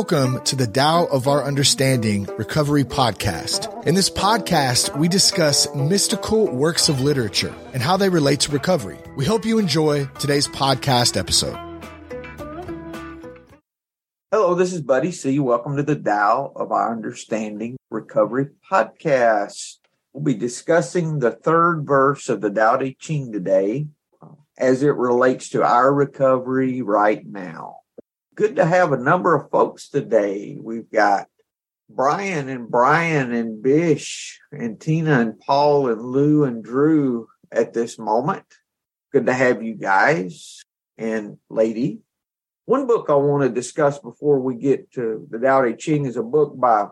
Welcome to the Tao of Our Understanding Recovery Podcast. In this podcast, we discuss mystical works of literature and how they relate to recovery. We hope you enjoy today's podcast episode. Hello, this is Buddy C. Welcome to the Tao of Our Understanding Recovery Podcast. We'll be discussing the third verse of the Tao Te Ching today as it relates to our recovery right now good to have a number of folks today. We've got Brian and Brian and Bish and Tina and Paul and Lou and Drew at this moment. Good to have you guys and lady. One book I want to discuss before we get to the Tao Te Ching is a book by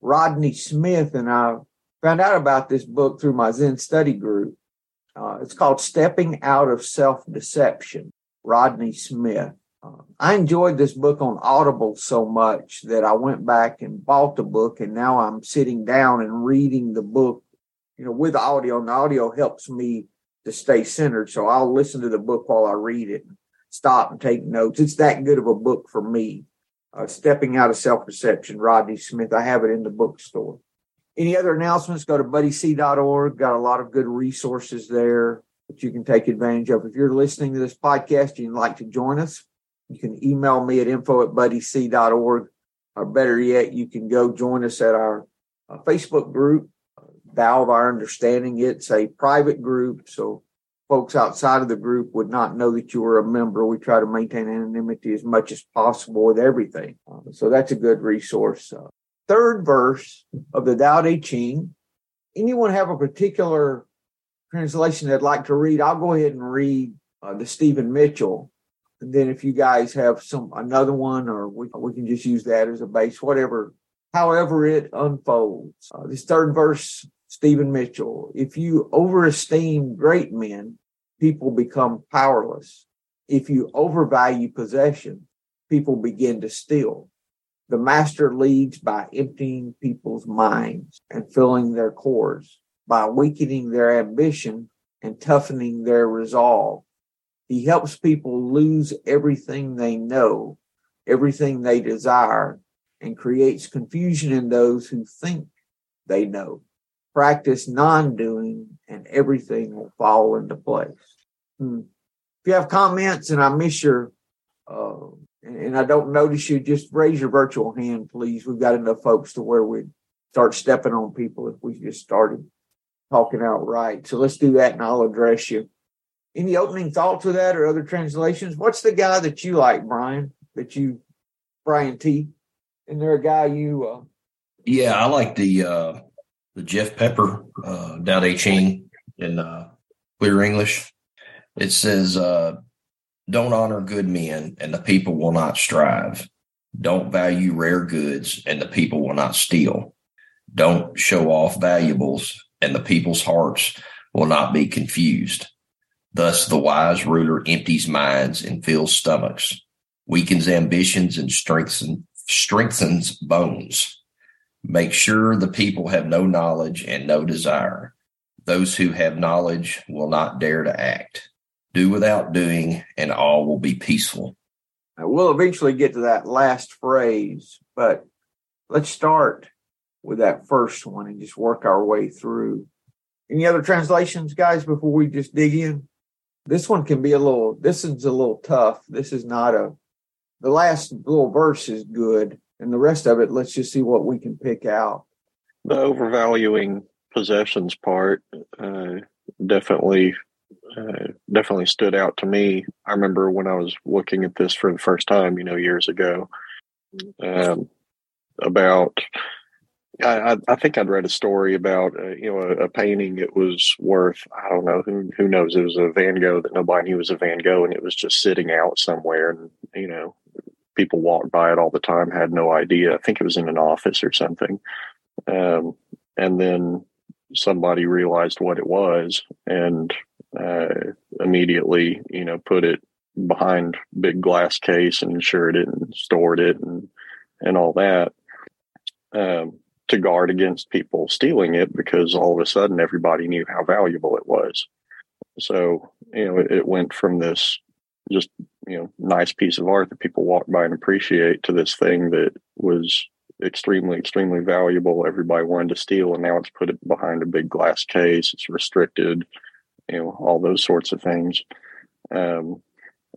Rodney Smith, and I found out about this book through my Zen study group. Uh, it's called Stepping Out of Self Deception, Rodney Smith. I enjoyed this book on Audible so much that I went back and bought the book, and now I'm sitting down and reading the book, you know, with audio. And the audio helps me to stay centered, so I'll listen to the book while I read it, stop and take notes. It's that good of a book for me. Uh, Stepping Out of Self Deception, Rodney Smith. I have it in the bookstore. Any other announcements? Go to buddyc.org. Got a lot of good resources there that you can take advantage of. If you're listening to this podcast and you'd like to join us, you can email me at info at buddyc.org. Or better yet, you can go join us at our uh, Facebook group, Tao of Our Understanding. It's a private group, so folks outside of the group would not know that you were a member. We try to maintain anonymity as much as possible with everything. Uh, so that's a good resource. Uh, third verse of the Tao Te Ching. Anyone have a particular translation they'd like to read? I'll go ahead and read uh, the Stephen Mitchell then if you guys have some another one, or we, we can just use that as a base, whatever, however it unfolds. Uh, this third verse, Stephen Mitchell, if you overesteem great men, people become powerless. If you overvalue possession, people begin to steal. The master leads by emptying people's minds and filling their cores, by weakening their ambition and toughening their resolve he helps people lose everything they know, everything they desire, and creates confusion in those who think they know. Practice non doing, and everything will fall into place. Hmm. If you have comments and I miss your, uh, and I don't notice you, just raise your virtual hand, please. We've got enough folks to where we start stepping on people if we just started talking outright. So let's do that and I'll address you. Any opening thoughts with that or other translations? What's the guy that you like, Brian? That you, Brian T. And there a guy you? Uh... Yeah, I like the uh, the Jeff Pepper uh, Tao Te Ching in uh, clear English. It says, uh, "Don't honor good men, and the people will not strive. Don't value rare goods, and the people will not steal. Don't show off valuables, and the people's hearts will not be confused." Thus, the wise ruler empties minds and fills stomachs, weakens ambitions and strengthens, strengthens bones. Make sure the people have no knowledge and no desire. Those who have knowledge will not dare to act. Do without doing, and all will be peaceful. We'll eventually get to that last phrase, but let's start with that first one and just work our way through. Any other translations, guys, before we just dig in? This one can be a little this is a little tough. This is not a the last little verse is good and the rest of it let's just see what we can pick out. The overvaluing possessions part uh, definitely uh, definitely stood out to me. I remember when i was looking at this for the first time you know years ago um, about I, I think I'd read a story about uh, you know a, a, painting. It was worth I don't know who who knows. It was a Van Gogh that nobody knew was a Van Gogh, and it was just sitting out somewhere. And you know, people walked by it all the time, had no idea. I think it was in an office or something. Um, and then somebody realized what it was, and uh, immediately you know put it behind big glass case and insured it and stored it and and all that. Um, to guard against people stealing it because all of a sudden everybody knew how valuable it was. So, you know, it, it went from this just you know nice piece of art that people walk by and appreciate to this thing that was extremely extremely valuable. Everybody wanted to steal and now it's put it behind a big glass case. It's restricted you know all those sorts of things. Um,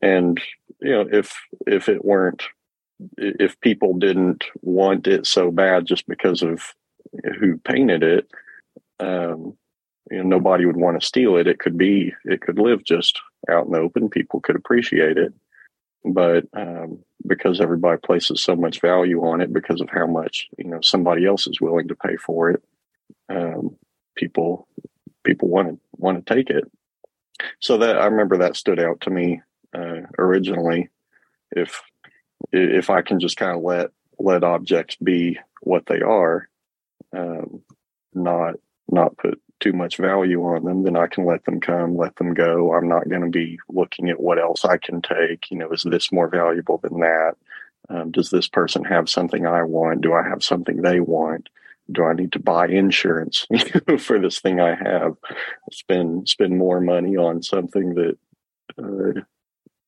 and you know if if it weren't if people didn't want it so bad just because of who painted it um, you know nobody would want to steal it. It could be it could live just out in the open. People could appreciate it. But um, because everybody places so much value on it because of how much you know somebody else is willing to pay for it um, people people want to want to take it. So that i remember that stood out to me uh, originally. If if i can just kind of let let objects be what they are um, not not put too much value on them, then I can let them come, let them go. I'm not going to be looking at what else I can take. You know, is this more valuable than that? Um, does this person have something I want? Do I have something they want? Do I need to buy insurance for this thing I have? Spend spend more money on something that uh,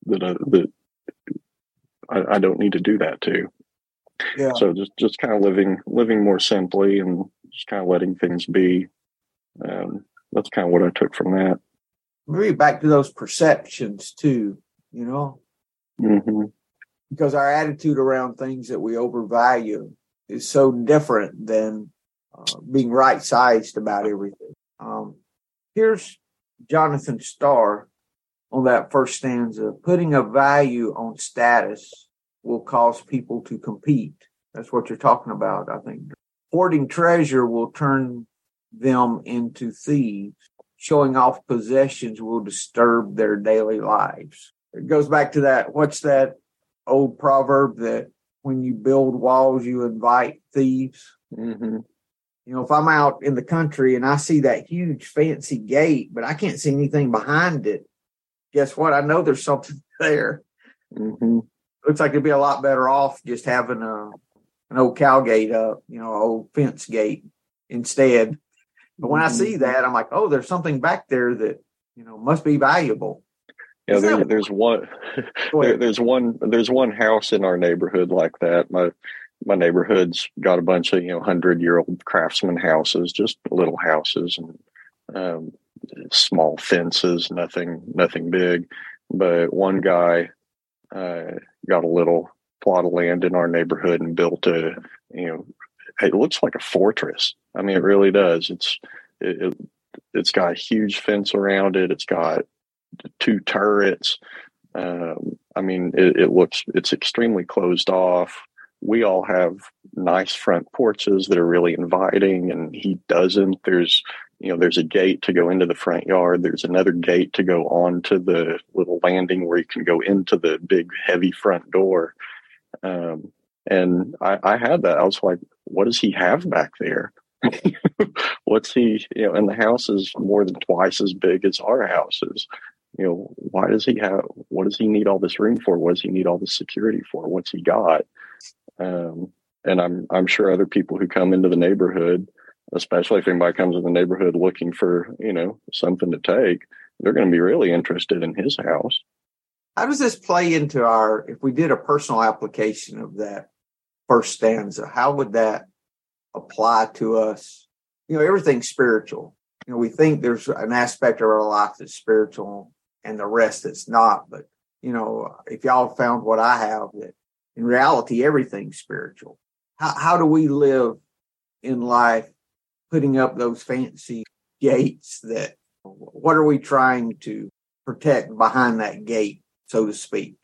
that uh, that I, I don't need to do that too. Yeah. So just just kind of living living more simply and just kind of letting things be um, that's kind of what I took from that. Maybe back to those perceptions too, you know, mm-hmm. because our attitude around things that we overvalue is so different than uh, being right sized about everything. Um, here's Jonathan Star on that first stanza putting a value on status will cause people to compete. That's what you're talking about, I think. Hoarding treasure will turn them into thieves. Showing off possessions will disturb their daily lives. It goes back to that. What's that old proverb that when you build walls, you invite thieves? Mm-hmm. You know, if I'm out in the country and I see that huge fancy gate, but I can't see anything behind it, guess what? I know there's something there. Mm-hmm. Looks like it'd be a lot better off just having a an old cow gate up, you know, old fence gate instead. But when I see mm-hmm. that, I'm like, oh, there's something back there that you know must be valuable. Yeah, there, there's one. There, there's one. There's one house in our neighborhood like that. My my neighborhood's got a bunch of you know hundred year old craftsman houses, just little houses and um, small fences, nothing nothing big. But one guy uh, got a little plot of land in our neighborhood and built a you know it looks like a fortress. I mean, it really does. It's it, it has got a huge fence around it. It's got two turrets. Um, I mean, it, it looks it's extremely closed off. We all have nice front porches that are really inviting, and he doesn't. There's you know there's a gate to go into the front yard there's another gate to go onto the little landing where you can go into the big heavy front door um, and I, I had that i was like what does he have back there? What's he, you know, and the house is more than twice as big as our houses. You know, why does he have, what does he need all this room for? What does he need all this security for? What's he got? Um, and I'm, I'm sure other people who come into the neighborhood, especially if anybody comes in the neighborhood looking for, you know, something to take, they're going to be really interested in his house. How does this play into our, if we did a personal application of that, first stanza, how would that apply to us? You know, everything's spiritual. You know, we think there's an aspect of our life that's spiritual and the rest that's not. But, you know, if y'all found what I have, that in reality, everything's spiritual. How, how do we live in life putting up those fancy gates that what are we trying to protect behind that gate, so to speak?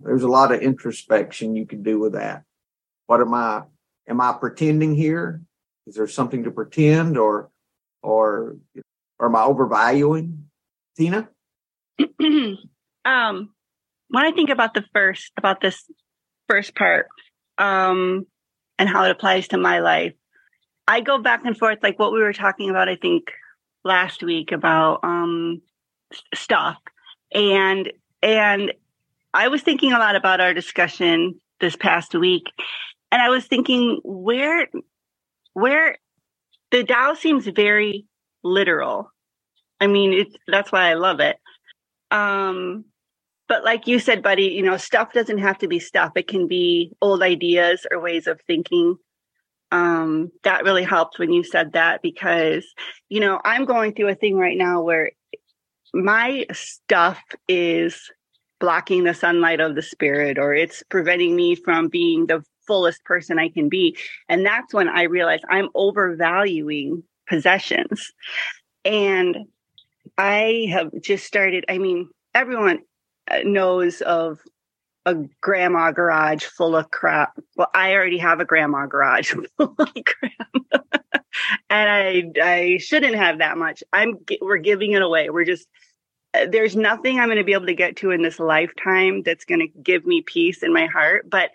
There's a lot of introspection you can do with that. What am I? Am I pretending here? Is there something to pretend, or or, or am I overvaluing? Tina. um, when I think about the first about this first part, um, and how it applies to my life, I go back and forth like what we were talking about. I think last week about um stuff and and I was thinking a lot about our discussion this past week and I was thinking where where the Tao seems very literal. I mean, it's that's why I love it. Um, but like you said, buddy, you know, stuff doesn't have to be stuff. It can be old ideas or ways of thinking. Um, that really helped when you said that because, you know, I'm going through a thing right now where my stuff is blocking the sunlight of the spirit or it's preventing me from being the fullest person I can be. And that's when I realized I'm overvaluing possessions. And I have just started, I mean, everyone knows of a grandma garage full of crap. Well, I already have a grandma garage full of crap. and I I shouldn't have that much. I'm we're giving it away. We're just uh, there's nothing I'm going to be able to get to in this lifetime that's going to give me peace in my heart, but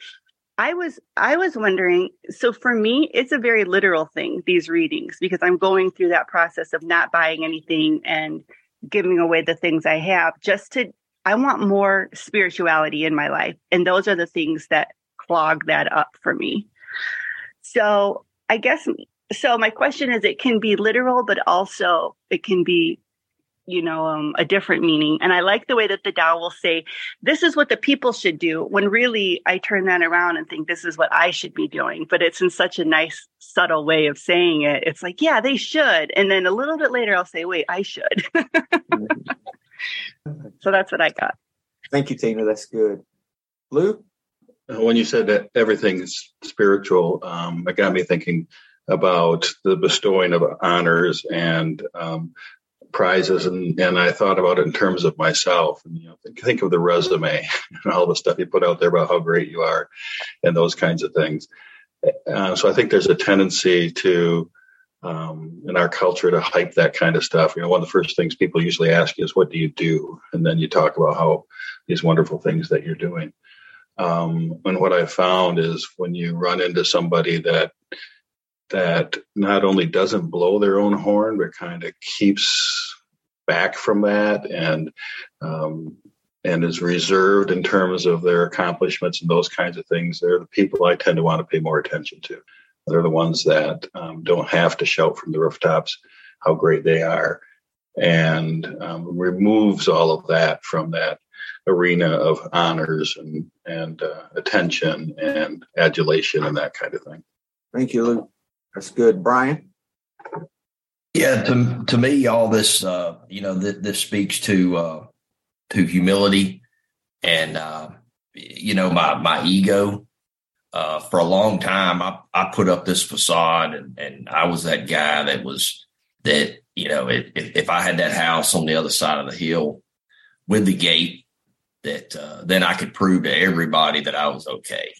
I was I was wondering so for me it's a very literal thing these readings because I'm going through that process of not buying anything and giving away the things I have just to I want more spirituality in my life and those are the things that clog that up for me. So I guess so my question is it can be literal but also it can be you know um, a different meaning. And i like the way that the Tao will say this is what the people should do when really i turn that around and think this is what i should be doing. But it's in such a nice subtle way of saying it. It's like yeah they should. And then a little bit later i'll say wait i should so that's what i got. Thank you tina. That's good. Lou? When you said that everything's spiritual um, it got me thinking about the bestowing of honors and um, prizes and, and I thought about it in terms of myself and you know think, think of the resume and all the stuff you put out there about how great you are and those kinds of things. Uh, so I think there's a tendency to um, in our culture to hype that kind of stuff. You know, one of the first things people usually ask you is, "What do you do?" And then you talk about how these wonderful things that you're doing. Um, and what I found is when you run into somebody that that not only doesn't blow their own horn, but kind of keeps back from that and um, and is reserved in terms of their accomplishments and those kinds of things. They're the people I tend to want to pay more attention to. They're the ones that um, don't have to shout from the rooftops how great they are, and um, removes all of that from that arena of honors and and uh, attention and adulation and that kind of thing. Thank you, Luke. That's good, Brian. Yeah, to to me, all this, uh, you know, th- this speaks to uh, to humility and uh, you know my my ego. Uh, for a long time, I, I put up this facade, and, and I was that guy that was that you know if, if I had that house on the other side of the hill with the gate, that uh, then I could prove to everybody that I was okay,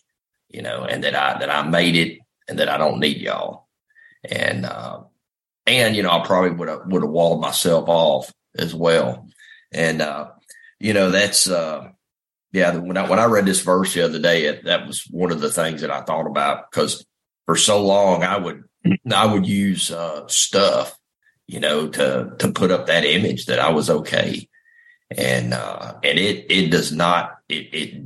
you know, and that I that I made it, and that I don't need y'all and uh, and you know I probably would have would have walled myself off as well. And uh, you know that's uh, yeah. When I when I read this verse the other day, it, that was one of the things that I thought about because for so long I would I would use uh, stuff you know to to put up that image that I was okay, and uh, and it it does not it it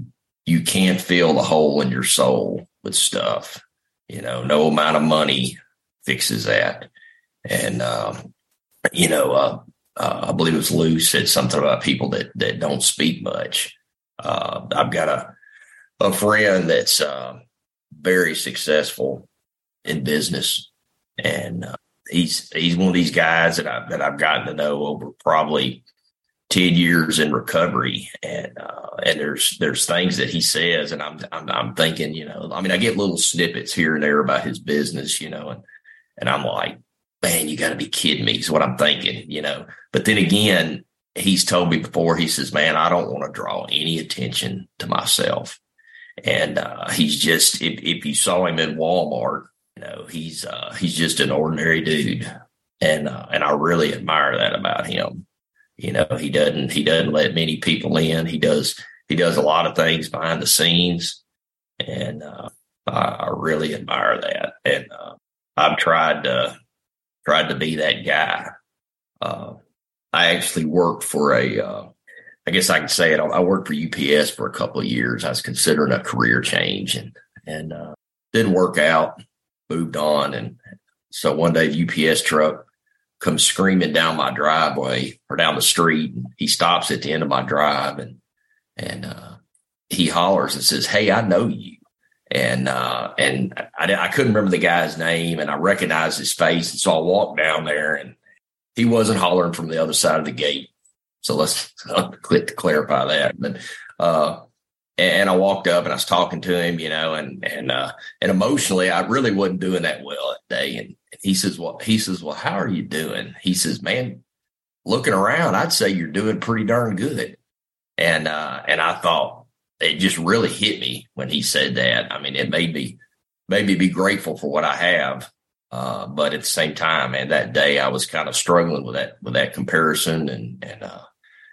you can't fill the hole in your soul with stuff. You know, no amount of money fixes that. And, um, you know, uh, uh, I believe it was Lou said something about people that, that don't speak much. Uh, I've got a, a friend that's, uh, very successful in business and, uh, he's, he's one of these guys that I, that I've gotten to know over probably 10 years in recovery and uh, and there's there's things that he says and I'm, I'm I'm thinking you know I mean I get little snippets here and there about his business you know and and I'm like, man, you got to be kidding me, is what I'm thinking, you know. But then again, he's told me before, he says, man, I don't want to draw any attention to myself. And uh, he's just, if, if you saw him in Walmart, you know, he's uh, he's just an ordinary dude, and uh, and I really admire that about him. You know, he doesn't he doesn't let many people in. He does he does a lot of things behind the scenes, and uh, I, I really admire that. And uh, I've tried to tried to be that guy. I actually worked for a, uh, I guess I can say it. I worked for UPS for a couple of years. I was considering a career change and and uh, didn't work out. Moved on, and so one day the UPS truck comes screaming down my driveway or down the street. And he stops at the end of my drive and and uh, he hollers and says, "Hey, I know you." And uh, and I, I couldn't remember the guy's name, and I recognized his face, and so I walked down there, and he wasn't hollering from the other side of the gate. So let's clarify that. But uh, and I walked up and I was talking to him, you know, and and uh, and emotionally, I really wasn't doing that well that day. And he says, "Well," he says, "Well, how are you doing?" He says, "Man, looking around, I'd say you're doing pretty darn good." And uh, and I thought it just really hit me when he said that. I mean, it made me made me be grateful for what I have, uh, but at the same time, and that day I was kind of struggling with that with that comparison and and uh,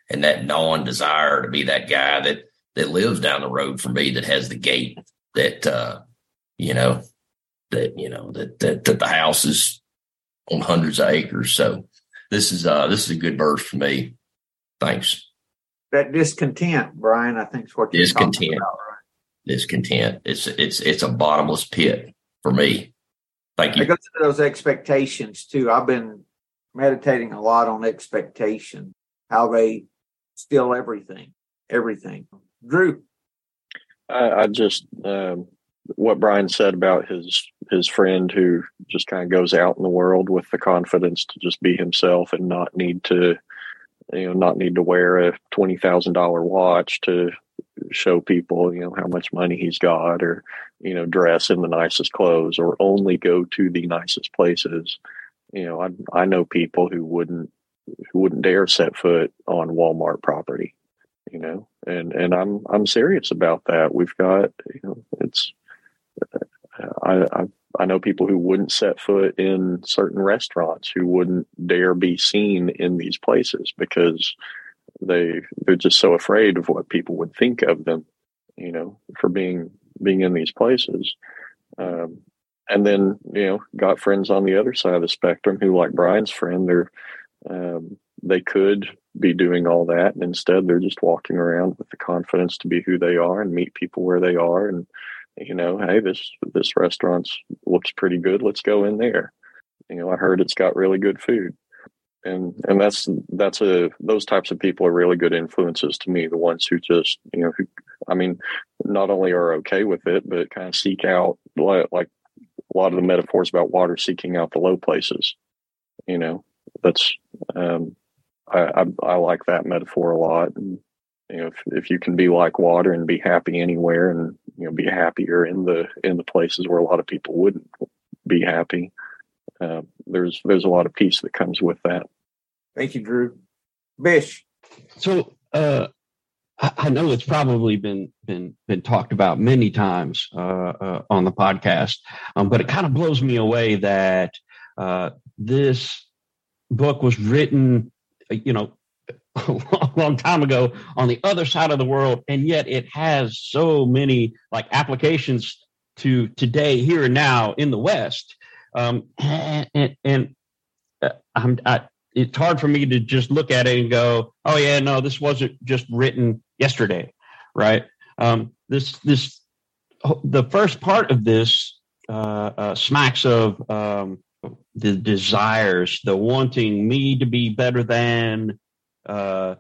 and that non desire to be that guy that that lives down the road from me that has the gate that uh you know that you know that that, that the house is on hundreds of acres. So this is uh this is a good verse for me. Thanks. That discontent brian i think is what you're discontent. about, right? discontent. It's it's it's a bottomless pit for me thank you. I go to those expectations too. I've been meditating a lot on expectation how they steal everything everything. Drew. I, I just um, what Brian said about his his friend who just kind of goes out in the world with the confidence to just be himself and not need to you know not need to wear a twenty thousand dollar watch to show people you know how much money he's got or you know dress in the nicest clothes or only go to the nicest places you know i i know people who wouldn't who wouldn't dare set foot on Walmart property you know, and and I'm I'm serious about that. We've got you know, it's I, I I know people who wouldn't set foot in certain restaurants who wouldn't dare be seen in these places because they they're just so afraid of what people would think of them, you know, for being being in these places. Um, and then you know, got friends on the other side of the spectrum who, like Brian's friend, they're um, they could be doing all that. And instead, they're just walking around with the confidence to be who they are and meet people where they are. And, you know, hey, this, this restaurant looks pretty good. Let's go in there. You know, I heard it's got really good food. And, and that's, that's a, those types of people are really good influences to me. The ones who just, you know, who, I mean, not only are okay with it, but kind of seek out like, a lot of the metaphors about water seeking out the low places, you know, that's, um, I, I, I like that metaphor a lot. And, you know, if, if you can be like water and be happy anywhere and, you know, be happier in the, in the places where a lot of people wouldn't be happy, uh, there's, there's a lot of peace that comes with that. Thank you, Drew. Bish. So, uh, I know it's probably been been been talked about many times uh, uh, on the podcast, um, but it kind of blows me away that uh, this book was written you know, a long, long time ago on the other side of the world, and yet it has so many like applications to today, here and now in the West. Um, and, and uh, I'm, I, it's hard for me to just look at it and go, "Oh yeah, no, this wasn't just written yesterday," right? Um, this this the first part of this uh, uh, smacks of um, the desires, the wanting me to be better than uh,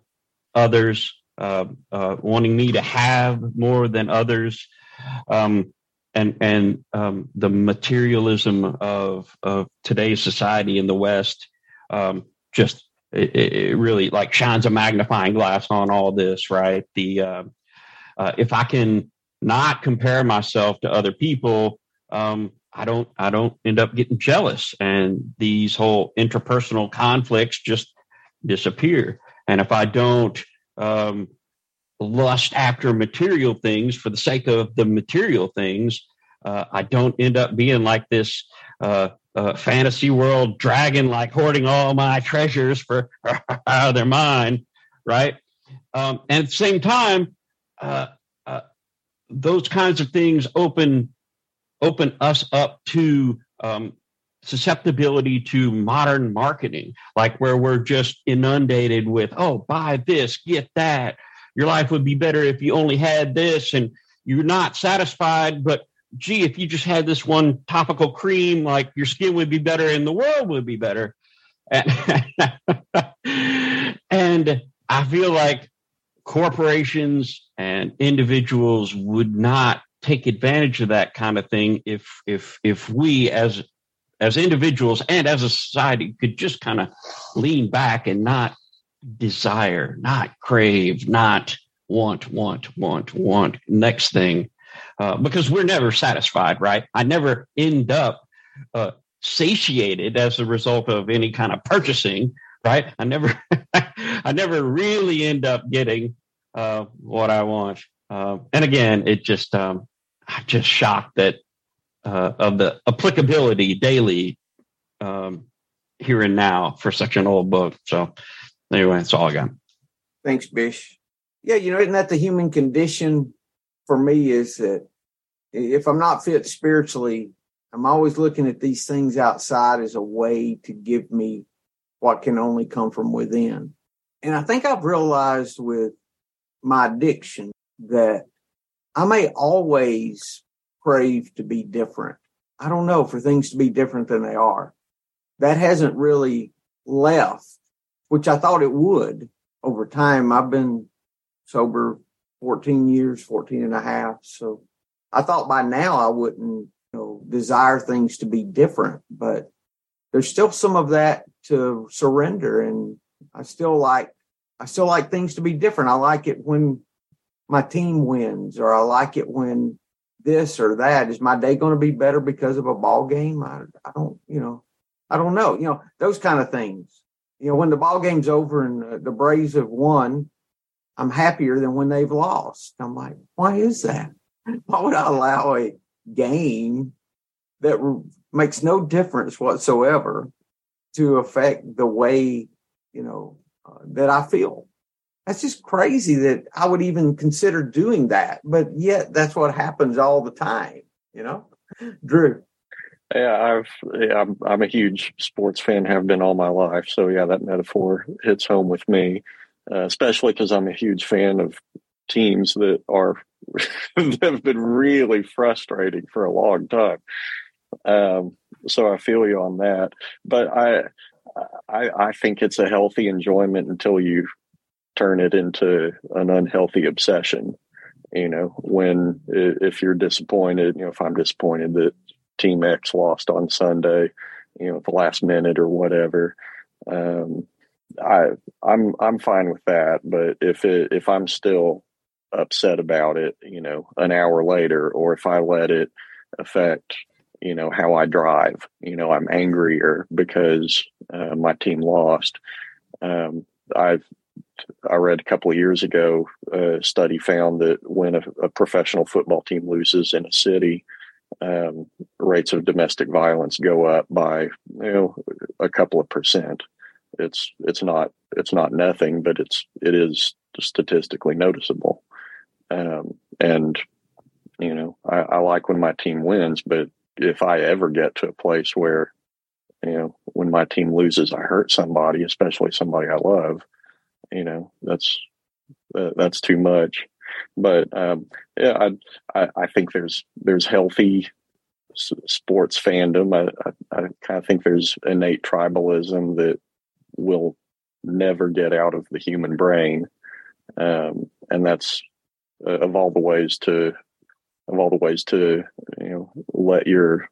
others, uh, uh, wanting me to have more than others, um, and and um, the materialism of of today's society in the West, um, just it, it, really like shines a magnifying glass on all this, right? The uh, uh, if I can not compare myself to other people, um, I don't I don't end up getting jealous and these whole interpersonal conflicts just disappear. And if I don't um, lust after material things for the sake of the material things, uh, I don't end up being like this uh, fantasy world dragon, like hoarding all my treasures for out of their mine, right? Um, and at the same time, uh, uh, those kinds of things open open us up to um, susceptibility to modern marketing, like where we're just inundated with, oh, buy this, get that. Your life would be better if you only had this, and you're not satisfied, but gee, if you just had this one topical cream, like your skin would be better and the world would be better. And, and I feel like corporations and individuals would not take advantage of that kind of thing if if if we as as individuals and as a society could just kind of lean back and not desire, not crave, not want, want, want, want, next thing, uh, because we're never satisfied, right? I never end up uh, satiated as a result of any kind of purchasing, right? I never, I never really end up getting uh, what I want. Uh, and again, it just, um, I'm just shocked that uh, of the applicability daily um, here and now for such an old book. So anyway, that's all I got. Thanks, Bish. Yeah, you know, isn't that the human condition for me? Is that if I'm not fit spiritually, I'm always looking at these things outside as a way to give me what can only come from within. And I think I've realized with my addiction that I may always crave to be different. I don't know for things to be different than they are. That hasn't really left, which I thought it would over time. I've been sober 14 years, 14 and a half. So I thought by now I wouldn't, you know, desire things to be different, but there's still some of that to surrender. And I still like, I still like things to be different. I like it when my team wins, or I like it when this or that. Is my day going to be better because of a ball game? I, I don't, you know, I don't know. You know, those kind of things. You know, when the ball game's over and the Braves have won, I'm happier than when they've lost. I'm like, why is that? Why would I allow a game that makes no difference whatsoever to affect the way, you know, uh, that I feel? That's just crazy that I would even consider doing that. But yet that's what happens all the time, you know? Drew. Yeah, I've yeah, I'm I'm a huge sports fan, have been all my life. So yeah, that metaphor hits home with me uh, especially because I'm a huge fan of teams that are that have been really frustrating for a long time. Um, so I feel you on that, but I, I I think it's a healthy enjoyment until you turn it into an unhealthy obsession. You know, when if you're disappointed, you know, if I'm disappointed that Team X lost on Sunday, you know, at the last minute or whatever, um, I I'm I'm fine with that. But if it if I'm still upset about it, you know, an hour later, or if I let it affect, you know, how I drive, you know, I'm angrier because uh, my team lost. Um, I've I read a couple of years ago, a study found that when a, a professional football team loses in a city, um, rates of domestic violence go up by you know a couple of percent it's it's not it's not nothing, but it's it is statistically noticeable. Um, and you know, I, I like when my team wins, but if I ever get to a place where you know when my team loses, I hurt somebody, especially somebody I love, you know, that's uh, that's too much. But um, yeah, I, I, I think there's there's healthy sports fandom. I, I, I kind of think there's innate tribalism that will never get out of the human brain. Um, and that's uh, of all the ways to of all the ways to you know let your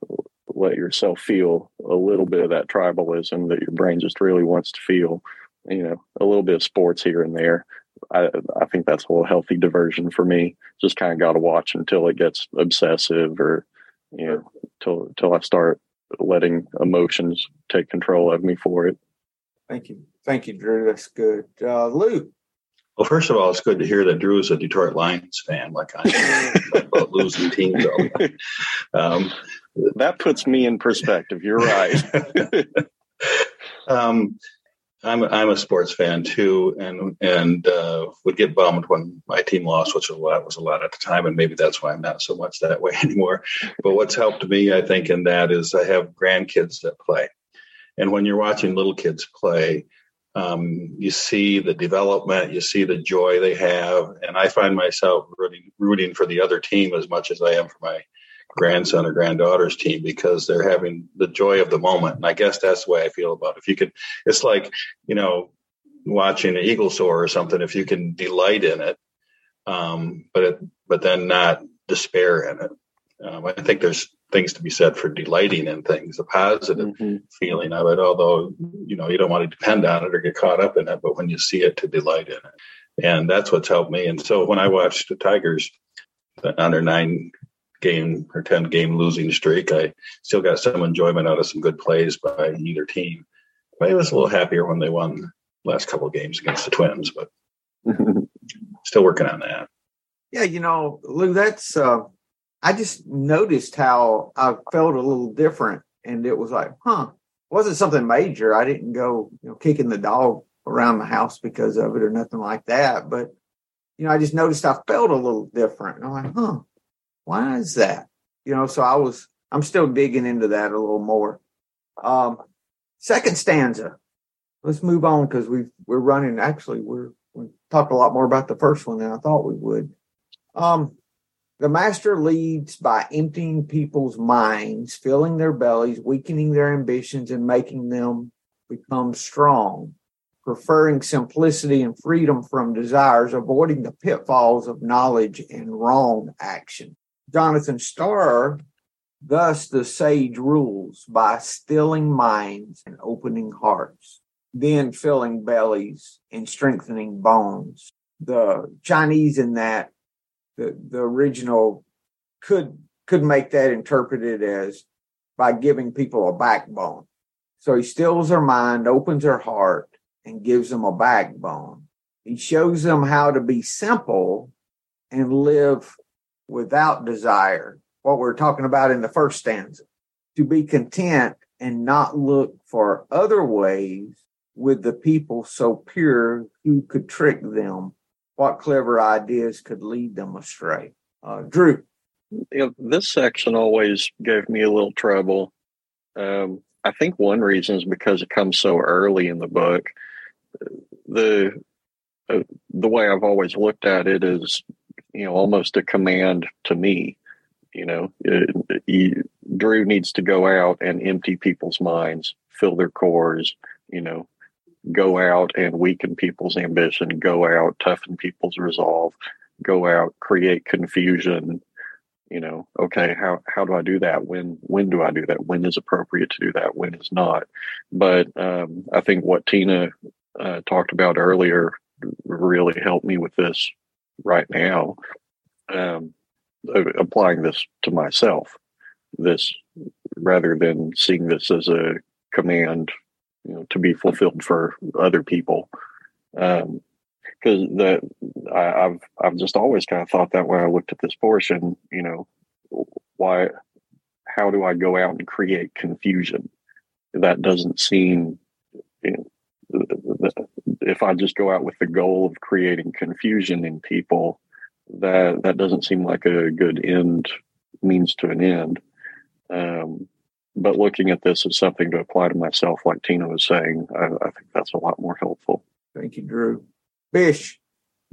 let yourself feel a little bit of that tribalism that your brain just really wants to feel you know a little bit of sports here and there. I i think that's a little healthy diversion for me. Just kind of got to watch until it gets obsessive or you know till till i start letting emotions take control of me for it Thank you. Thank you, Drew. That's good. Uh, Luke. Well, first of all, it's good to hear that Drew is a Detroit Lions fan, like I am about losing teams. Um, that puts me in perspective. You're right. um, I'm I'm a sports fan too, and and uh, would get bummed when my team lost, which was a lot was a lot at the time, and maybe that's why I'm not so much that way anymore. But what's helped me, I think, in that is I have grandkids that play, and when you're watching little kids play, um, you see the development, you see the joy they have, and I find myself rooting, rooting for the other team as much as I am for my grandson or granddaughter's team because they're having the joy of the moment. And I guess that's the way I feel about it. If you could, it's like, you know, watching an eagle soar or something if you can delight in it, um, but it, but then not despair in it. Um, I think there's things to be said for delighting in things, a positive mm-hmm. feeling of it. Although you know you don't want to depend on it or get caught up in it, but when you see it, to delight in it, and that's what's helped me. And so when I watched the Tigers the under nine game or ten game losing streak, I still got some enjoyment out of some good plays by either team. But I was a little happier when they won last couple of games against the Twins, but still working on that. Yeah, you know, Lou, that's uh, I just noticed how I felt a little different, and it was like, huh, wasn't something major. I didn't go, you know, kicking the dog around the house because of it or nothing like that. But you know, I just noticed I felt a little different. And I'm like, huh, why is that? You know, so I was, I'm still digging into that a little more. Um, second stanza let's move on because we we're running. Actually, we're we talked a lot more about the first one than I thought we would. Um, the master leads by emptying people's minds, filling their bellies, weakening their ambitions, and making them become strong. Preferring simplicity and freedom from desires, avoiding the pitfalls of knowledge and wrong action. Jonathan Star, thus the sage rules by stilling minds and opening hearts then filling bellies and strengthening bones. The Chinese in that, the, the original could could make that interpreted as by giving people a backbone. So he stills their mind, opens their heart, and gives them a backbone. He shows them how to be simple and live without desire. What we're talking about in the first stanza. To be content and not look for other ways with the people so pure who could trick them? What clever ideas could lead them astray? Uh, Drew. You know, this section always gave me a little trouble. Um, I think one reason is because it comes so early in the book. The uh, the way I've always looked at it is, you know, almost a command to me. You know, it, it, Drew needs to go out and empty people's minds, fill their cores. You know, go out and weaken people's ambition, go out, toughen people's resolve, go out, create confusion. You know, okay, how how do I do that? When when do I do that? When is appropriate to do that? When is not? But um, I think what Tina uh, talked about earlier really helped me with this right now. Um, applying this to myself, this rather than seeing this as a command you know, to be fulfilled for other people. Um, because the I, I've I've just always kind of thought that when I looked at this portion, you know, why, how do I go out and create confusion? That doesn't seem, you know, if I just go out with the goal of creating confusion in people, that that doesn't seem like a good end means to an end. Um, but looking at this as something to apply to myself, like Tina was saying, I, I think that's a lot more helpful. Thank you, Drew. Bish.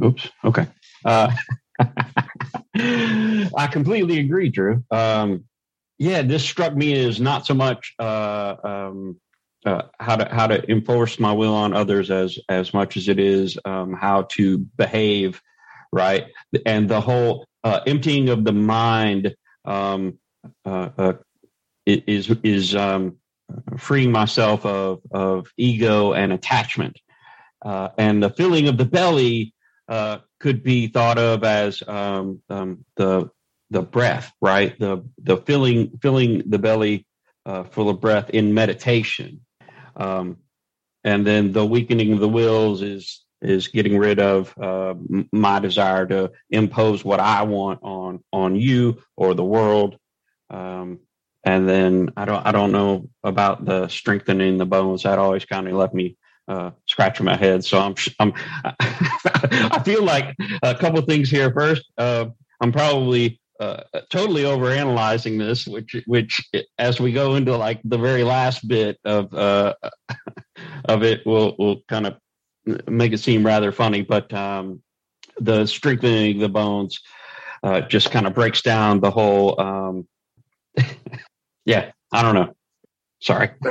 Oops. Okay. Uh, I completely agree, Drew. Um, yeah, this struck me as not so much uh, um, uh, how to how to enforce my will on others as as much as it is um, how to behave, right? And the whole uh, emptying of the mind um, uh, uh, is is um, freeing myself of of ego and attachment, uh, and the filling of the belly uh, could be thought of as um, um, the the breath, right? The the filling filling the belly uh, full of breath in meditation, um, and then the weakening of the wills is is getting rid of uh, my desire to impose what I want on on you or the world. Um, and then I don't I don't know about the strengthening the bones. That always kind of left me uh, scratching my head. So I'm I'm I feel like a couple things here. First, uh, I'm probably uh, totally overanalyzing this, which which as we go into like the very last bit of uh, of it, will will kind of make it seem rather funny. But um, the strengthening the bones uh, just kind of breaks down the whole. Um, yeah, I don't know. Sorry.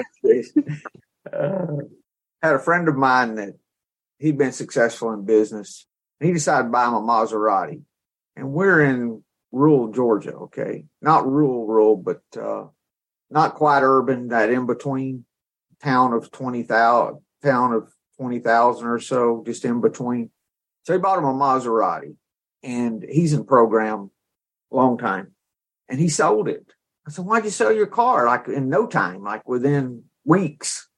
had a friend of mine that he'd been successful in business. He decided to buy him a Maserati. And we're in rural Georgia, okay? Not rural, rural, but uh, not quite urban, that in between town of 20,000, town of 20,000 or so, just in between. So he bought him a Maserati and he's in program long time and he sold it. I said, why'd you sell your car? Like in no time, like within weeks.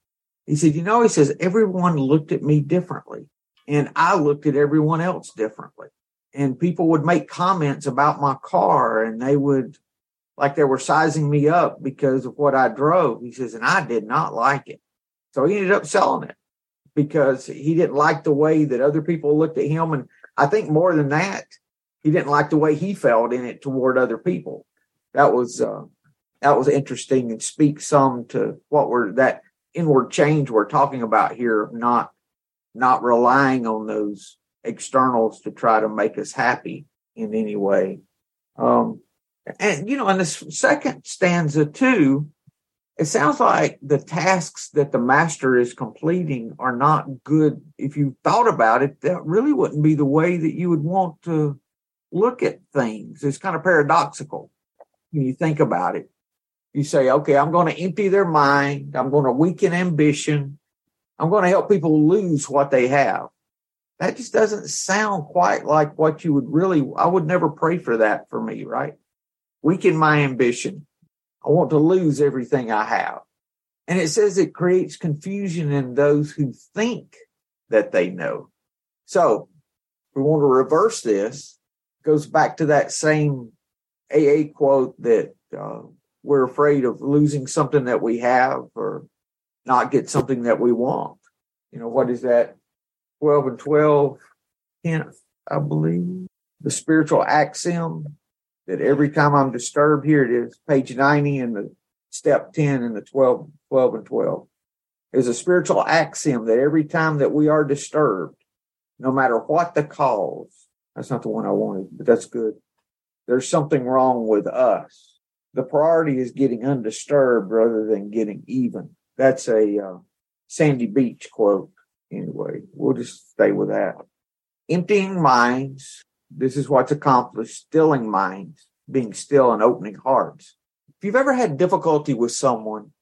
He said, you know, he says, everyone looked at me differently and I looked at everyone else differently. And people would make comments about my car and they would, like they were sizing me up because of what I drove. He says, and I did not like it. So he ended up selling it because he didn't like the way that other people looked at him. And I think more than that, he didn't like the way he felt in it toward other people. That was, uh, that was interesting and speaks some to what we're that inward change we're talking about here, not, not relying on those externals to try to make us happy in any way. Um, and you know, in the second stanza too, it sounds like the tasks that the master is completing are not good. If you thought about it, that really wouldn't be the way that you would want to look at things. It's kind of paradoxical when you think about it. You say, okay, I'm going to empty their mind. I'm going to weaken ambition. I'm going to help people lose what they have. That just doesn't sound quite like what you would really, I would never pray for that for me, right? Weaken my ambition I want to lose everything I have. And it says it creates confusion in those who think that they know. So we want to reverse this. It goes back to that same AA quote that uh, we're afraid of losing something that we have or not get something that we want. You know, what is that? 12 and 12, 10, I believe. The spiritual axiom that every time I'm disturbed, here it is, page 90 in the step 10 in the 12, 12 and 12. There's a spiritual axiom that every time that we are disturbed, no matter what the cause, that's not the one I wanted, but that's good. There's something wrong with us. The priority is getting undisturbed rather than getting even. That's a uh, Sandy Beach quote. Anyway, we'll just stay with that. Emptying minds this is what's accomplished, stilling minds, being still and opening hearts. If you've ever had difficulty with someone,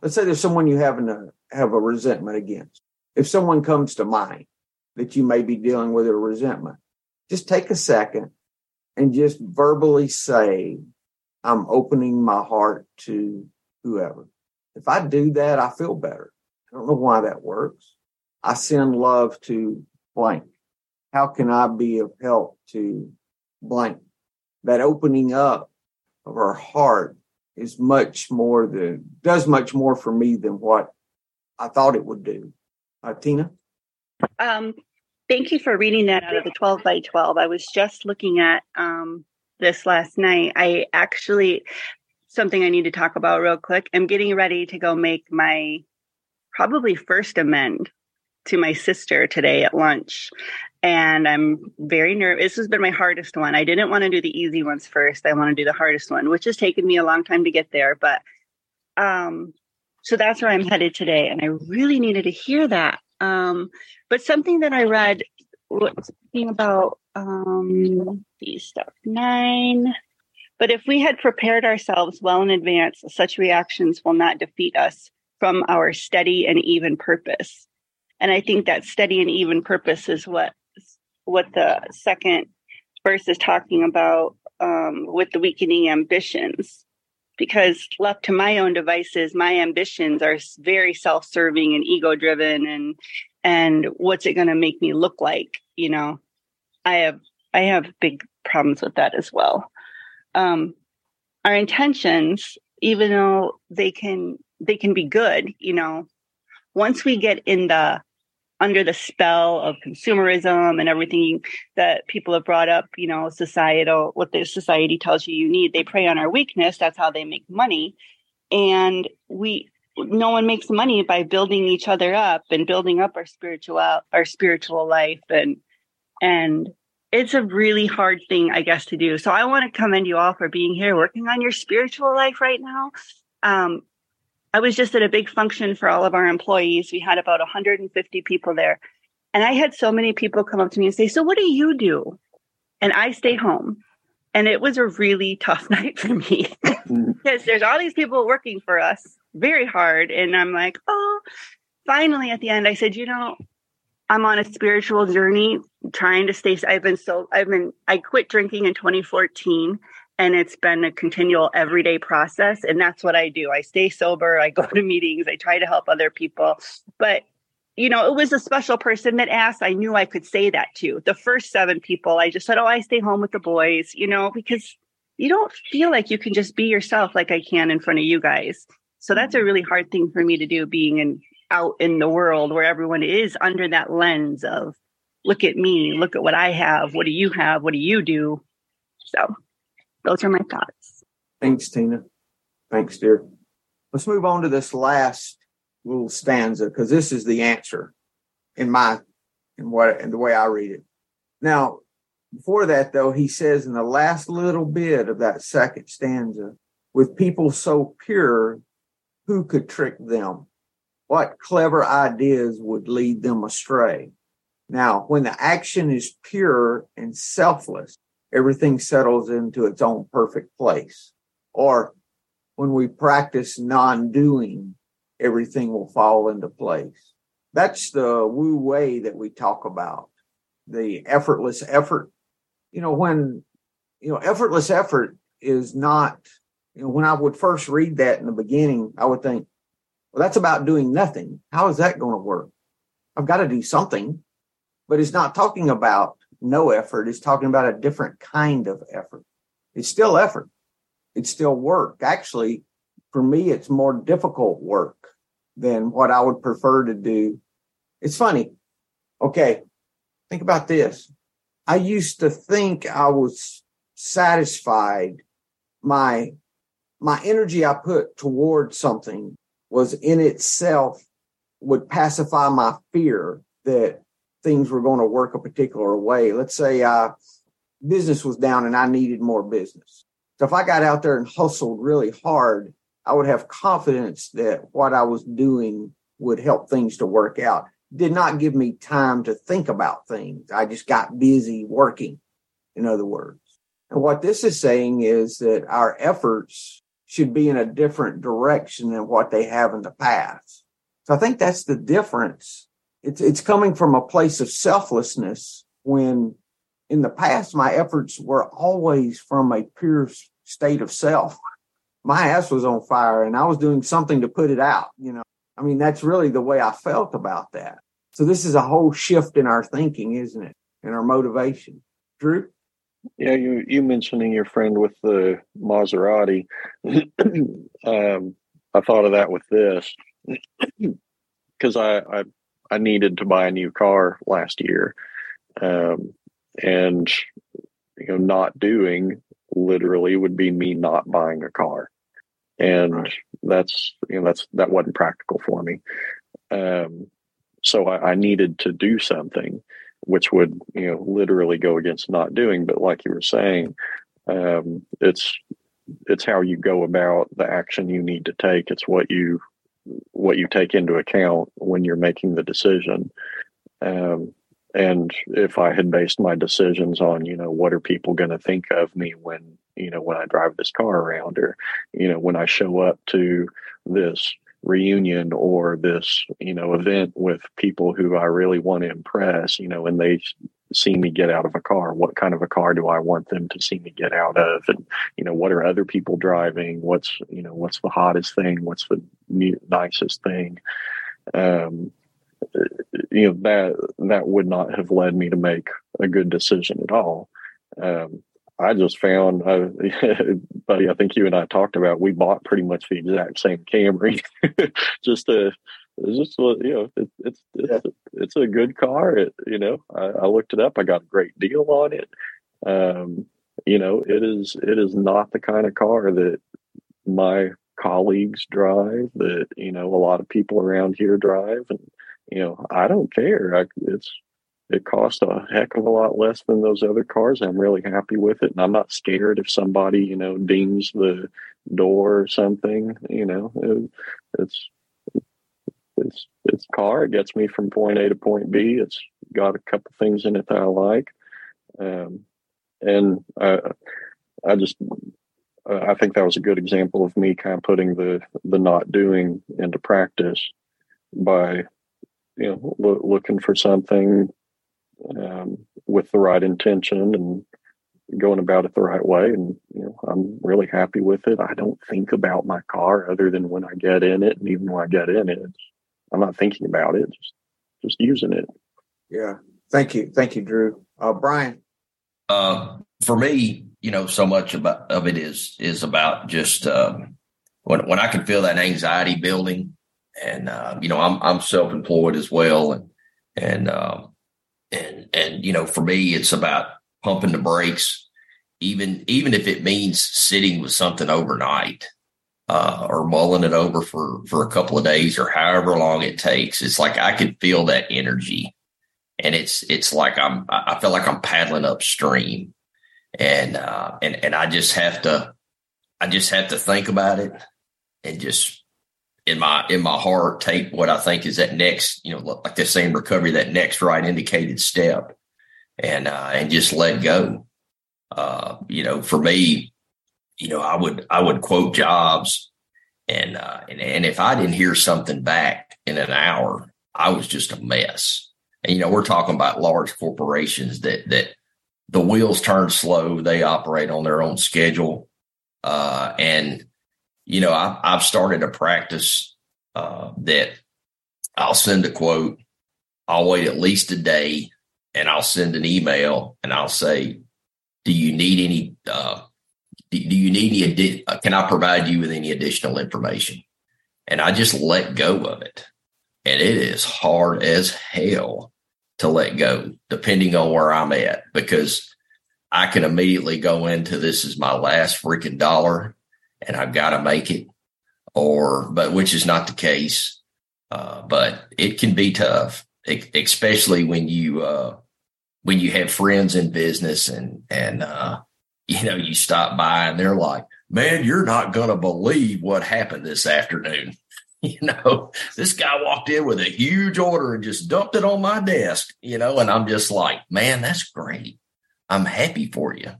let's say there's someone you happen to have a resentment against. If someone comes to mind that you may be dealing with a resentment, just take a second and just verbally say, I'm opening my heart to whoever. If I do that, I feel better. I don't know why that works. I send love to blank how can I be of help to blank? That opening up of our heart is much more than does much more for me than what I thought it would do. Uh, Tina? Um, thank you for reading that out of the 12 by 12. I was just looking at um, this last night. I actually, something I need to talk about real quick. I'm getting ready to go make my probably first amend to my sister today at lunch and I'm very nervous. This has been my hardest one. I didn't want to do the easy ones first. I want to do the hardest one, which has taken me a long time to get there. But um, so that's where I'm headed today, and I really needed to hear that. Um, but something that I read was talking about um, these stuff nine. But if we had prepared ourselves well in advance, such reactions will not defeat us from our steady and even purpose. And I think that steady and even purpose is what what the second verse is talking about um, with the weakening ambitions. Because left to my own devices, my ambitions are very self-serving and ego-driven, and and what's it going to make me look like? You know, I have I have big problems with that as well. Um, our intentions, even though they can they can be good, you know, once we get in the under the spell of consumerism and everything that people have brought up, you know, societal, what the society tells you you need. They prey on our weakness. That's how they make money. And we, no one makes money by building each other up and building up our spiritual, our spiritual life. And, and it's a really hard thing, I guess, to do. So I want to commend you all for being here, working on your spiritual life right now. Um, I was just at a big function for all of our employees. We had about 150 people there. And I had so many people come up to me and say, So what do you do? And I stay home. And it was a really tough night for me because there's all these people working for us very hard. And I'm like, Oh, finally at the end, I said, You know, I'm on a spiritual journey trying to stay. I've been so, I've been, I quit drinking in 2014 and it's been a continual everyday process. And that's what I do. I stay sober. I go to meetings. I try to help other people. But you know, it was a special person that asked. I knew I could say that to. The first seven people, I just said, Oh, I stay home with the boys, you know, because you don't feel like you can just be yourself like I can in front of you guys. So that's a mm-hmm. really hard thing for me to do, being in out in the world where everyone is under that lens of look at me, look at what I have, what do you have, what do you do? So those are my thoughts. Thanks, Tina. Thanks, dear. Let's move on to this last little stanza because this is the answer in my in what in the way I read it. Now, before that though, he says in the last little bit of that second stanza, with people so pure, who could trick them? What clever ideas would lead them astray? Now, when the action is pure and selfless, everything settles into its own perfect place. Or when we practice non-doing, everything will fall into place. That's the Wu Wei that we talk about. The effortless effort. You know, when, you know, effortless effort is not, you know, when I would first read that in the beginning, I would think, well, that's about doing nothing. How is that going to work? I've got to do something, but it's not talking about no effort. It's talking about a different kind of effort. It's still effort. It's still work. Actually, for me, it's more difficult work than what I would prefer to do. It's funny. Okay. Think about this. I used to think I was satisfied. My, my energy I put towards something was in itself would pacify my fear that things were going to work a particular way. Let's say uh, business was down and I needed more business. So if I got out there and hustled really hard, I would have confidence that what I was doing would help things to work out. Did not give me time to think about things. I just got busy working, in other words. And what this is saying is that our efforts should be in a different direction than what they have in the past. So I think that's the difference. It's, it's coming from a place of selflessness when in the past, my efforts were always from a pure state of self my ass was on fire and I was doing something to put it out, you know. I mean, that's really the way I felt about that. So this is a whole shift in our thinking, isn't it? In our motivation. Drew? Yeah, you you mentioning your friend with the Maserati. um, I thought of that with this because I, I I needed to buy a new car last year, um, and you know, not doing literally would be me not buying a car and right. that's you know that's that wasn't practical for me um, so I, I, needed to do something which would you know literally go against not doing. But like you were saying um, it's it's how you go about the action you need to take. It's what you what you take into account when you're making the decision. Um, and if i had based my decisions on you know what are people going to think of me when you know when i drive this car around or you know when i show up to this reunion or this you know event with people who i really want to impress you know and they see me get out of a car. What kind of a car do i want them to see me get out of? And you know what are other people driving? What's you know what's the hottest thing? What's the nicest thing? Um you know that that would not have led me to make a good decision at all. Um I just found, uh, buddy, I think you and I talked about, we bought pretty much the exact same Camry. just a, just you know, it, it's it's yeah. it's a good car. It, you know, I, I, looked it up. I got a great deal on it. Um, you know, it is it is not the kind of car that my colleagues drive. That you know, a lot of people around here drive, and you know, I don't care. I, it's it costs a heck of a lot less than those other cars. I'm really happy with it, and I'm not scared if somebody, you know, dings the door or something. You know, it, it's it's it's car. It gets me from point A to point B. It's got a couple things in it that I like. Um, and I, I just, I think that was a good example of me kind of putting the, the not doing into practice by, you know, lo- looking for something um, with the right intention and going about it the right way. And, you know, I'm really happy with it. I don't think about my car other than when I get in it. And even when I get in it, I'm not thinking about it, just, just using it. Yeah. Thank you. Thank you, Drew. Uh, Brian. Uh, for me, you know, so much about of it is is about just um, when when I can feel that anxiety building, and uh, you know, I'm I'm self employed as well, and and um, and and you know, for me, it's about pumping the brakes, even even if it means sitting with something overnight. Uh, or mulling it over for for a couple of days or however long it takes. It's like I can feel that energy and it's it's like I'm I feel like I'm paddling upstream, and uh, and and I just have to I just have to think about it and just in my in my heart take what I think is that next you know like the same recovery that next right indicated step, and uh, and just let go. Uh, you know, for me, you know, I would I would quote Jobs, and uh, and and if I didn't hear something back in an hour, I was just a mess and, you know, we're talking about large corporations that, that the wheels turn slow. They operate on their own schedule. Uh, and, you know, I, I've started a practice, uh, that I'll send a quote. I'll wait at least a day and I'll send an email and I'll say, do you need any, uh, do, do you need any, uh, can I provide you with any additional information? And I just let go of it and it is hard as hell to let go, depending on where I'm at, because I can immediately go into this is my last freaking dollar and I've got to make it, or, but which is not the case. Uh, but it can be tough, especially when you, uh, when you have friends in business and, and, uh, you know, you stop by and they're like, man, you're not going to believe what happened this afternoon. you know, this guy walked in with a huge order and just dumped it on my desk, you know, and I'm just like, man, that's great. I'm happy for you.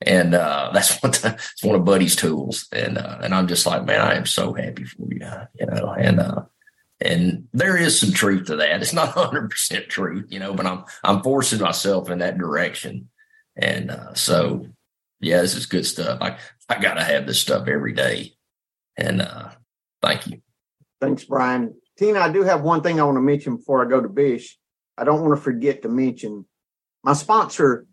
And uh, that's the, it's one of Buddy's tools. And uh, and I'm just like, man, I am so happy for you, you know. And uh, and there is some truth to that. It's not 100 percent truth, you know, but I'm I'm forcing myself in that direction. And uh, so, yeah, this is good stuff. I I got to have this stuff every day. And uh, thank you. Thanks, Brian. Tina, I do have one thing I want to mention before I go to Bish. I don't want to forget to mention my sponsor.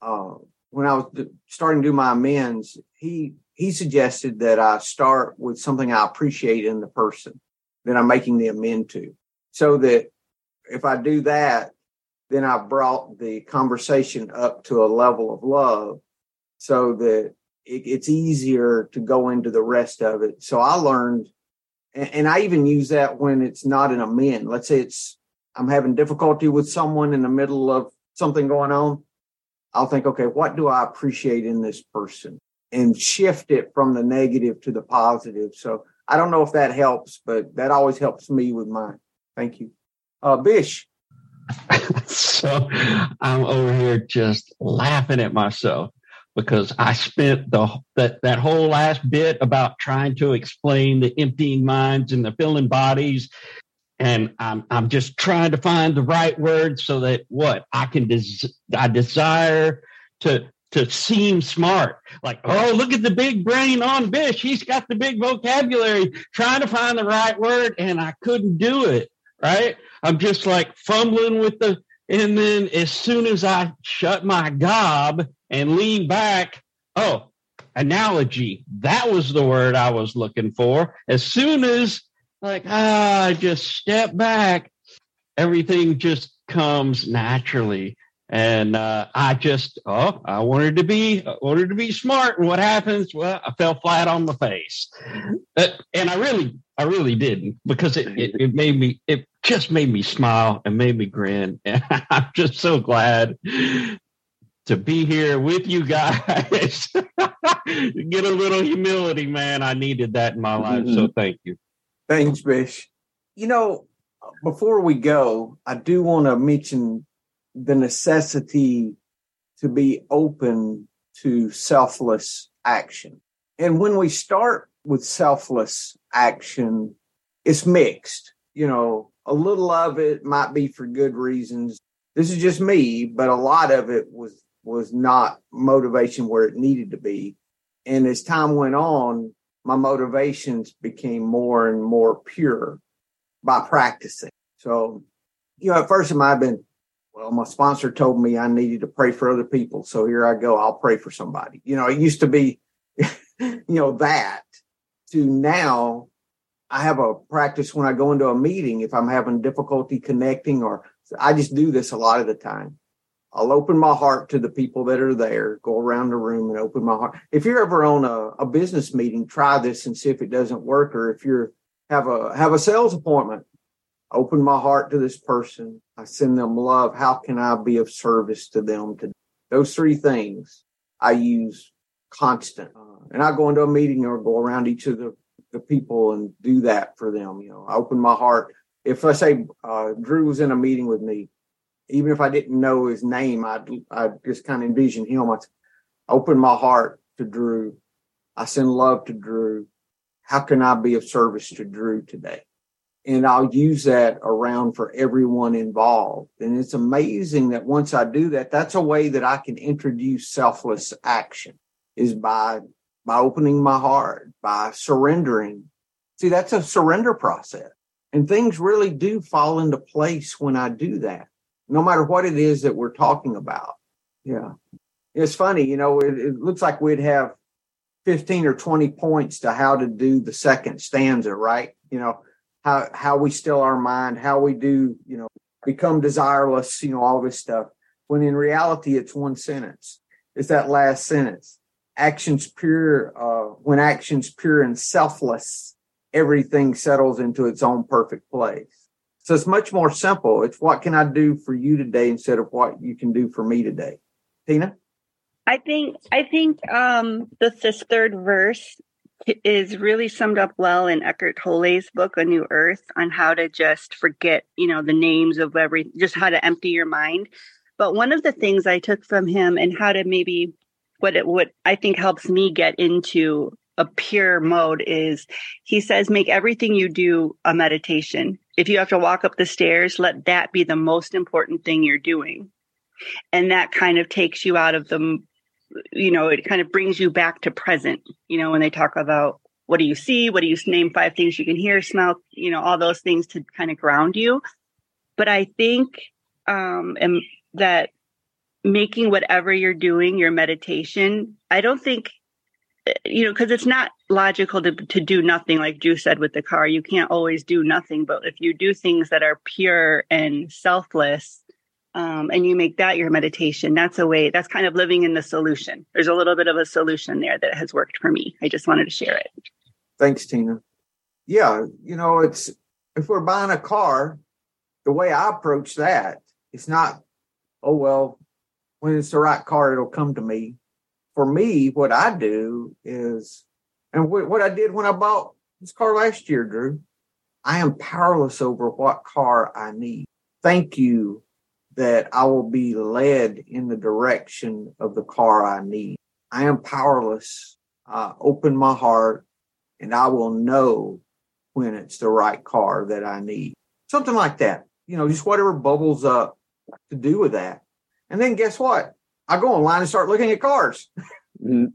Uh, when I was starting to do my amends, he he suggested that I start with something I appreciate in the person that I'm making the amend to, so that if I do that, then I brought the conversation up to a level of love, so that it, it's easier to go into the rest of it. So I learned and, I even use that when it's not an amend. Let's say it's I'm having difficulty with someone in the middle of something going on. I'll think, okay, what do I appreciate in this person? And shift it from the negative to the positive. So I don't know if that helps, but that always helps me with mine. Thank you. Uh, Bish. so I'm over here just laughing at myself because I spent the that that whole last bit about trying to explain the emptying minds and the filling bodies, and I'm I'm just trying to find the right words so that what I can des- I desire to to seem smart. Like, oh, look at the big brain on Bish. He's got the big vocabulary, trying to find the right word, and I couldn't do it. Right? I'm just like fumbling with the and then as soon as I shut my gob and lean back, oh, analogy. That was the word I was looking for. As soon as like ah, I just step back, everything just comes naturally. And uh, I just oh, I wanted to be I wanted to be smart. And what happens? Well, I fell flat on my face, uh, and I really I really didn't because it, it, it made me it just made me smile and made me grin. And I'm just so glad to be here with you guys. Get a little humility, man. I needed that in my life. Mm-hmm. So thank you. Thanks, Bish. You know, before we go, I do want to mention the necessity to be open to selfless action. And when we start with selfless action, it's mixed. You know, a little of it might be for good reasons. This is just me, but a lot of it was was not motivation where it needed to be. And as time went on, my motivations became more and more pure by practicing. So, you know, at first it might have been, well, my sponsor told me I needed to pray for other people. So here I go. I'll pray for somebody. You know, it used to be, you know, that to now I have a practice when I go into a meeting, if I'm having difficulty connecting or I just do this a lot of the time. I'll open my heart to the people that are there, go around the room and open my heart. If you're ever on a, a business meeting, try this and see if it doesn't work. Or if you're have a have a sales appointment, open my heart to this person. I send them love. How can I be of service to them today? Those three things I use constant. Uh, and I go into a meeting or go around each of the, the people and do that for them. You know, I open my heart. If I say uh, Drew was in a meeting with me, even if I didn't know his name, I'd, I'd just kind of envision him. I open my heart to Drew. I send love to Drew. How can I be of service to Drew today? And I'll use that around for everyone involved. And it's amazing that once I do that, that's a way that I can introduce selfless action is by, by opening my heart, by surrendering. See, that's a surrender process. And things really do fall into place when I do that no matter what it is that we're talking about. Yeah. It's funny, you know, it, it, looks like we'd have 15 or 20 points to how to do the second stanza, right? You know, how, how we still our mind, how we do, you know, become desireless, you know, all this stuff. When in reality, it's one sentence. It's that last sentence. Actions pure, uh, when actions pure and selfless, everything settles into its own perfect place. So it's much more simple. It's what can I do for you today instead of what you can do for me today. Tina? I think I think um this, this third verse is really summed up well in Eckhart Tolle's book A New Earth on how to just forget, you know, the names of every just how to empty your mind. But one of the things I took from him and how to maybe what it what I think helps me get into a pure mode is he says make everything you do a meditation if you have to walk up the stairs, let that be the most important thing you're doing. And that kind of takes you out of the, you know, it kind of brings you back to present, you know, when they talk about what do you see? What do you name five things you can hear, smell, you know, all those things to kind of ground you. But I think um, and that making whatever you're doing your meditation, I don't think you know, because it's not logical to to do nothing, like Drew said with the car. You can't always do nothing, but if you do things that are pure and selfless, um, and you make that your meditation, that's a way. That's kind of living in the solution. There's a little bit of a solution there that has worked for me. I just wanted to share it. Thanks, Tina. Yeah, you know, it's if we're buying a car, the way I approach that, it's not, oh well, when it's the right car, it'll come to me for me, what I do is, and what I did when I bought this car last year, Drew, I am powerless over what car I need. Thank you that I will be led in the direction of the car I need. I am powerless. I open my heart and I will know when it's the right car that I need. Something like that. You know, just whatever bubbles up to do with that. And then guess what? I go online and start looking at cars. Mm-hmm.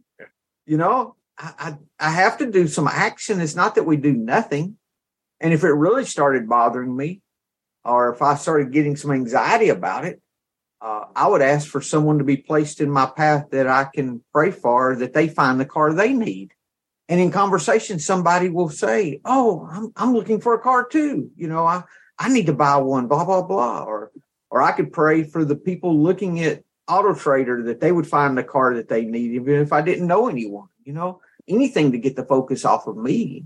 You know, I, I, I have to do some action. It's not that we do nothing. And if it really started bothering me, or if I started getting some anxiety about it, uh, I would ask for someone to be placed in my path that I can pray for that they find the car they need. And in conversation, somebody will say, "Oh, I'm I'm looking for a car too. You know, I I need to buy one." Blah blah blah. Or or I could pray for the people looking at auto trader that they would find the car that they need, even if I didn't know anyone, you know, anything to get the focus off of me.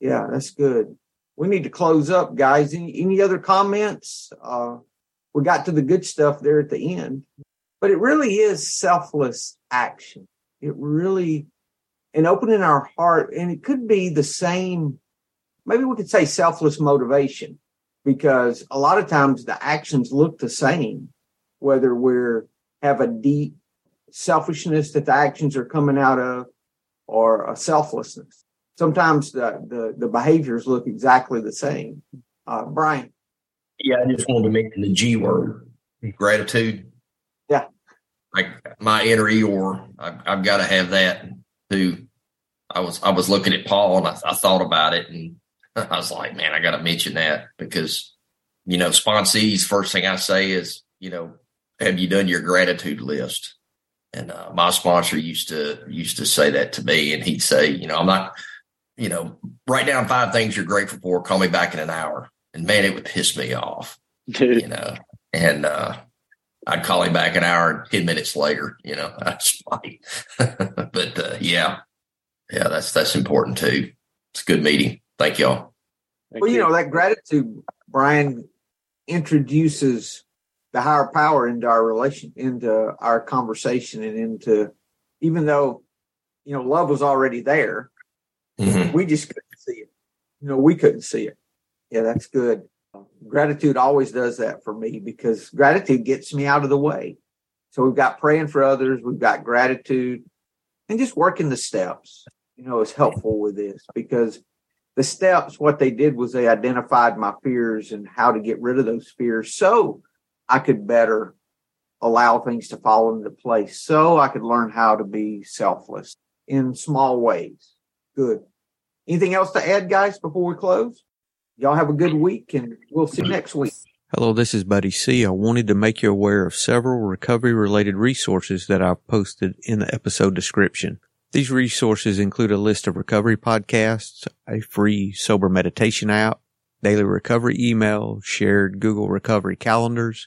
Yeah, that's good. We need to close up, guys. Any, any other comments? Uh, we got to the good stuff there at the end, but it really is selfless action. It really, and opening our heart, and it could be the same, maybe we could say selfless motivation. because a lot of times the actions look the same, whether we're have a deep selfishness that the actions are coming out of or a selflessness. Sometimes the, the, the behaviors look exactly the same. Uh, Brian. Yeah, I just wanted to mention the G word, gratitude. Yeah. Like my inner Eeyore, I've, I've got to have that too. I was I was looking at Paul and I, I thought about it and I was like, man, I got to mention that because you know, sponsees. First thing I say is, you know, have you done your gratitude list? And uh, my sponsor used to used to say that to me, and he'd say, you know, I'm not, you know, write down five things you're grateful for. Call me back in an hour, and man, it would piss me off, you know. And uh, I'd call him back an hour and ten minutes later, you know, that's like, but uh, yeah, yeah, that's that's important too. It's a good meeting. Thank y'all. Thank well, you, you know that gratitude, Brian, introduces the higher power into our relation, into our conversation, and into even though you know love was already there, mm-hmm. we just couldn't see it. You know, we couldn't see it. Yeah, that's good. Gratitude always does that for me because gratitude gets me out of the way. So we've got praying for others, we've got gratitude, and just working the steps. You know, is helpful with this because the steps, what they did was they identified my fears and how to get rid of those fears. So I could better allow things to fall into place so I could learn how to be selfless in small ways. Good. Anything else to add, guys, before we close? Y'all have a good week and we'll see you next week. Hello, this is Buddy C. I wanted to make you aware of several recovery related resources that I've posted in the episode description. These resources include a list of recovery podcasts, a free sober meditation app, daily recovery email, shared Google recovery calendars,